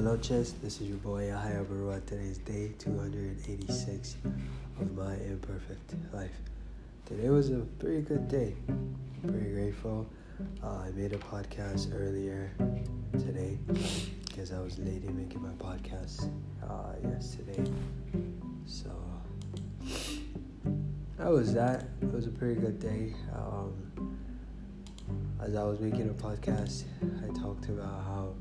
Noches, this is your boy Yahya Barua. Today's day 286 of my imperfect life. Today was a pretty good day. Pretty grateful. Uh, I made a podcast earlier today because I was late in making my podcast uh, yesterday. So that was that. It was a pretty good day. Um, as I was making a podcast, I talked about how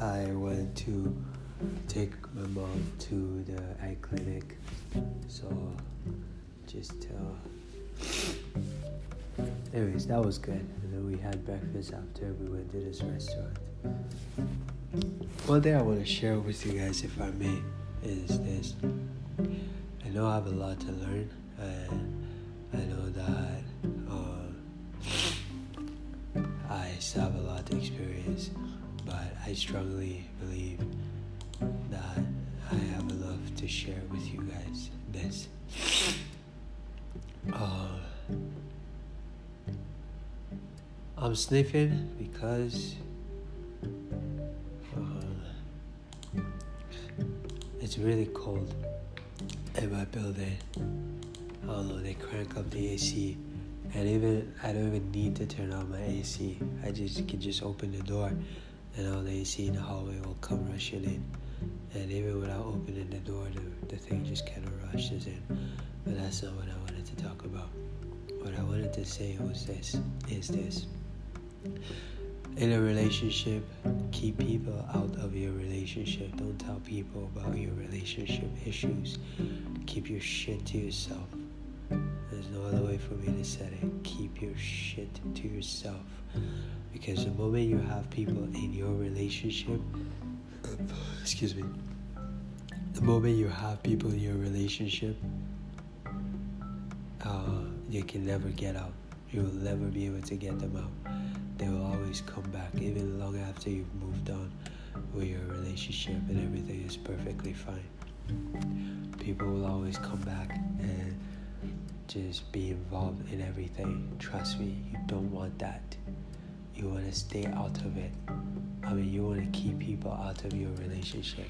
I went to take my mom to the eye clinic. So just uh, anyways, that was good. And then we had breakfast after we went to this restaurant. One thing I want to share with you guys, if I may, is this. I know I have a lot to learn, and I know that um, I still have a lot to experience but I strongly believe that I have a love to share with you guys. This. Uh, I'm sniffing because uh, it's really cold in my building. I don't know, they crank up the AC and even I don't even need to turn on my AC. I just can just open the door and all they see in the hallway will come rushing in. And even without opening the door, the, the thing just kind of rushes in. But that's not what I wanted to talk about. What I wanted to say was this, is this. In a relationship, keep people out of your relationship. Don't tell people about your relationship issues. Keep your shit to yourself. There's no other way for me to say it. Keep your shit to yourself. Because the moment you have people in your relationship, excuse me, the moment you have people in your relationship, uh, you can never get out. You will never be able to get them out. They will always come back, even long after you've moved on with your relationship and everything is perfectly fine. People will always come back and just be involved in everything. Trust me, you don't want that you want to stay out of it. I mean, you want to keep people out of your relationship.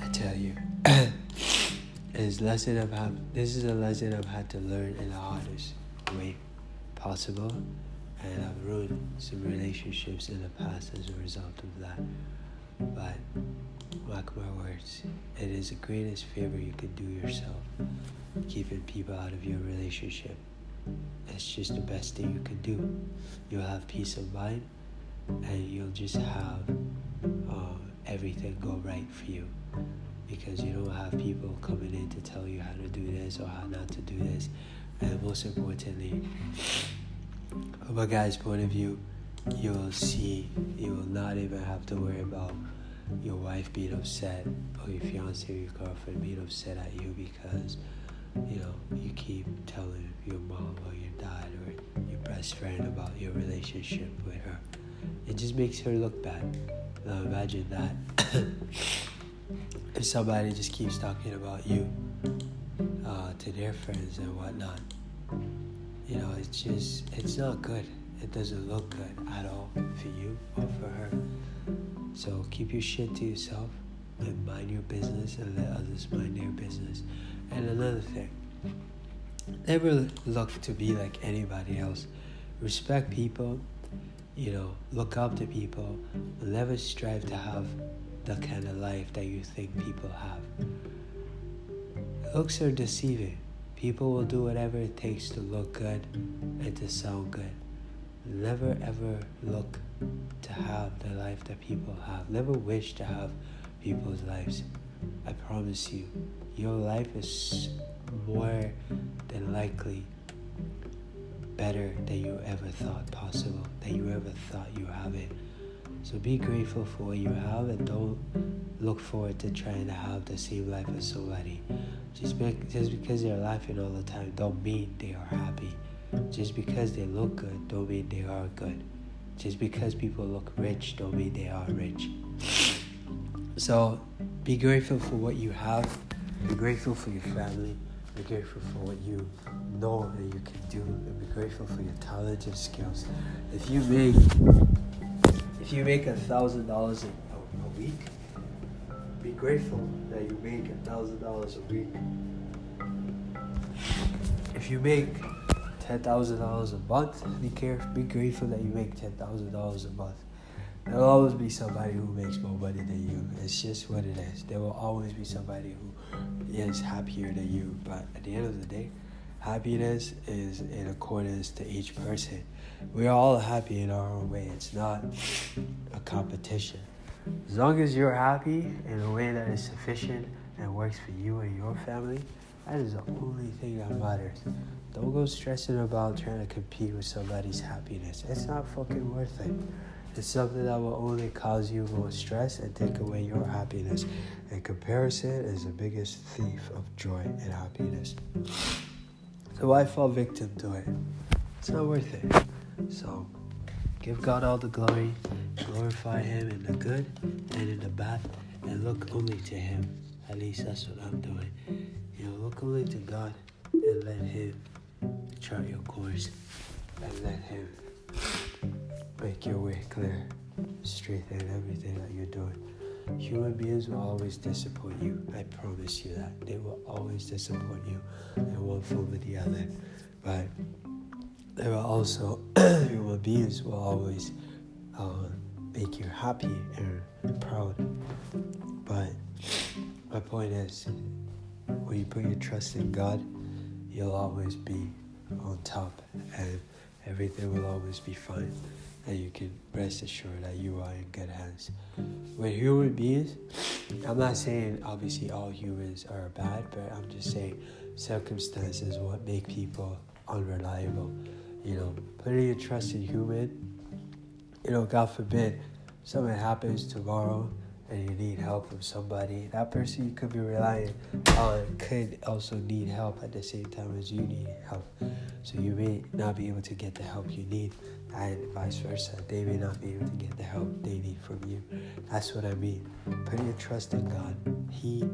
I tell you, it's lesson I've had. This is a lesson I've had to learn in the hardest way possible, and I've ruined some relationships in the past as a result of that. But mark my words, it is the greatest favor you could do yourself, keeping people out of your relationship. It's just the best thing you can do. You'll have peace of mind and you'll just have uh, everything go right for you because you don't have people coming in to tell you how to do this or how not to do this. And most importantly, from a guy's point of view, you will see, you will not even have to worry about your wife being upset or your fiance or your girlfriend being upset at you because you know, you keep telling your mom or your dad or your best friend about your relationship with her. It just makes her look bad. Now imagine that. if somebody just keeps talking about you uh, to their friends and whatnot, you know, it's just, it's not good. It doesn't look good at all for you or for her. So keep your shit to yourself and mind your business and let others mind their business. And another thing, never look to be like anybody else. Respect people, you know, look up to people. Never strive to have the kind of life that you think people have. Looks are deceiving. People will do whatever it takes to look good and to sound good. Never ever look to have the life that people have. Never wish to have people's lives. I promise you, your life is more than likely better than you ever thought possible, than you ever thought you have it. So be grateful for what you have and don't look forward to trying to have the same life as somebody. Just, be, just because they're laughing all the time don't mean they are happy. Just because they look good don't mean they are good. Just because people look rich don't mean they are rich. So be grateful for what you have. Be grateful for your family. Be grateful for what you know that you can do, and be grateful for your talent and skills. If you make, if you make a thousand dollars a week, be grateful that you make a thousand dollars a week. If you make ten thousand dollars a month, be careful. Be grateful that you make ten thousand dollars a month. There will always be somebody who makes more money than you. It's just what it is. There will always be somebody who is happier than you. But at the end of the day, happiness is in accordance to each person. We are all happy in our own way. It's not a competition. As long as you're happy in a way that is sufficient and works for you and your family, that is the only thing that matters. Don't go stressing about trying to compete with somebody's happiness. It's not fucking worth it. It's something that will only cause you more stress and take away your happiness. And comparison is the biggest thief of joy and happiness. So I fall victim to it. It's not worth it. So give God all the glory, glorify Him in the good and in the bad, and look only to Him. At least that's what I'm doing. You know, look only to God and let Him chart your course and let Him make your way clear, straighten everything that you're doing. Human beings will always disappoint you. I promise you that. They will always disappoint you in one form or the other. But there will also, human beings will always uh, make you happy and proud. But my point is, when you put your trust in God, you'll always be on top and everything will always be fine and you can rest assured that you are in good hands. With human beings, I'm not saying obviously all humans are bad, but I'm just saying circumstances what make people unreliable. You know, putting your trust in human, you know, God forbid something happens tomorrow and you need mm. help from somebody, that mm. person you could be relying on could also need help at the same time as you need help. So you may not be able to get the help you need, and vice versa. They may not be able to get the help they need from you. That's what I mean. Put your trust in God. He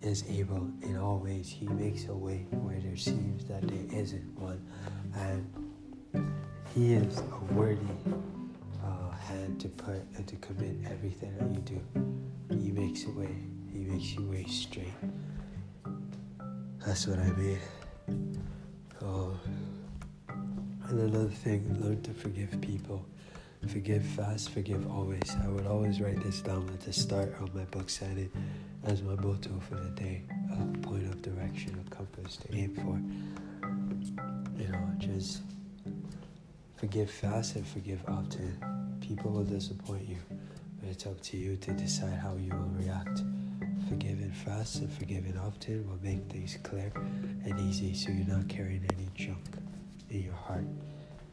is able in all ways. He makes a way where there seems that there isn't one. And He is a worthy Uh, hand to put and to commit everything that you do. He makes a way. He makes you way straight. That's what I mean. Oh. And another thing, learn to forgive people. Forgive fast, forgive always. I would always write this down at the start of my book signing as my motto for the day, a point of direction, a compass to aim for. You know, just forgive fast and forgive often. People will disappoint you, but it's up to you to decide how you will react. Forgiving fast and forgiving often will make things clear and easy so you're not carrying any junk in your heart.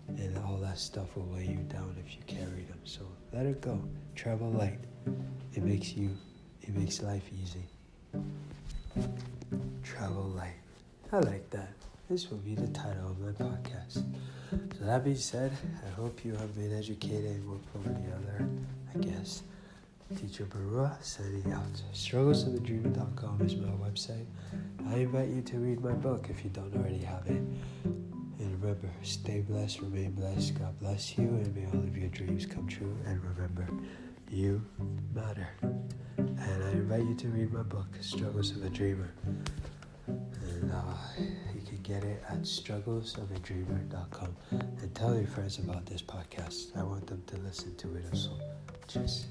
And all that stuff will weigh you down if you carry them. So let it go. Travel light. It makes you, it makes life easy. Travel light. I like that. This will be the title of my podcast. So that being said, I hope you have been educated one form or the other. I guess. Teacher Barua signing out. Strugglesofthedreamer.com is my website. I invite you to read my book if you don't already have it. And remember, stay blessed, remain blessed. God bless you, and may all of your dreams come true. And remember, you matter. And I invite you to read my book, Struggles of a Dreamer. And can get it at strugglesofadreamer.com and tell your friends about this podcast. I want them to listen to it also. Cheers.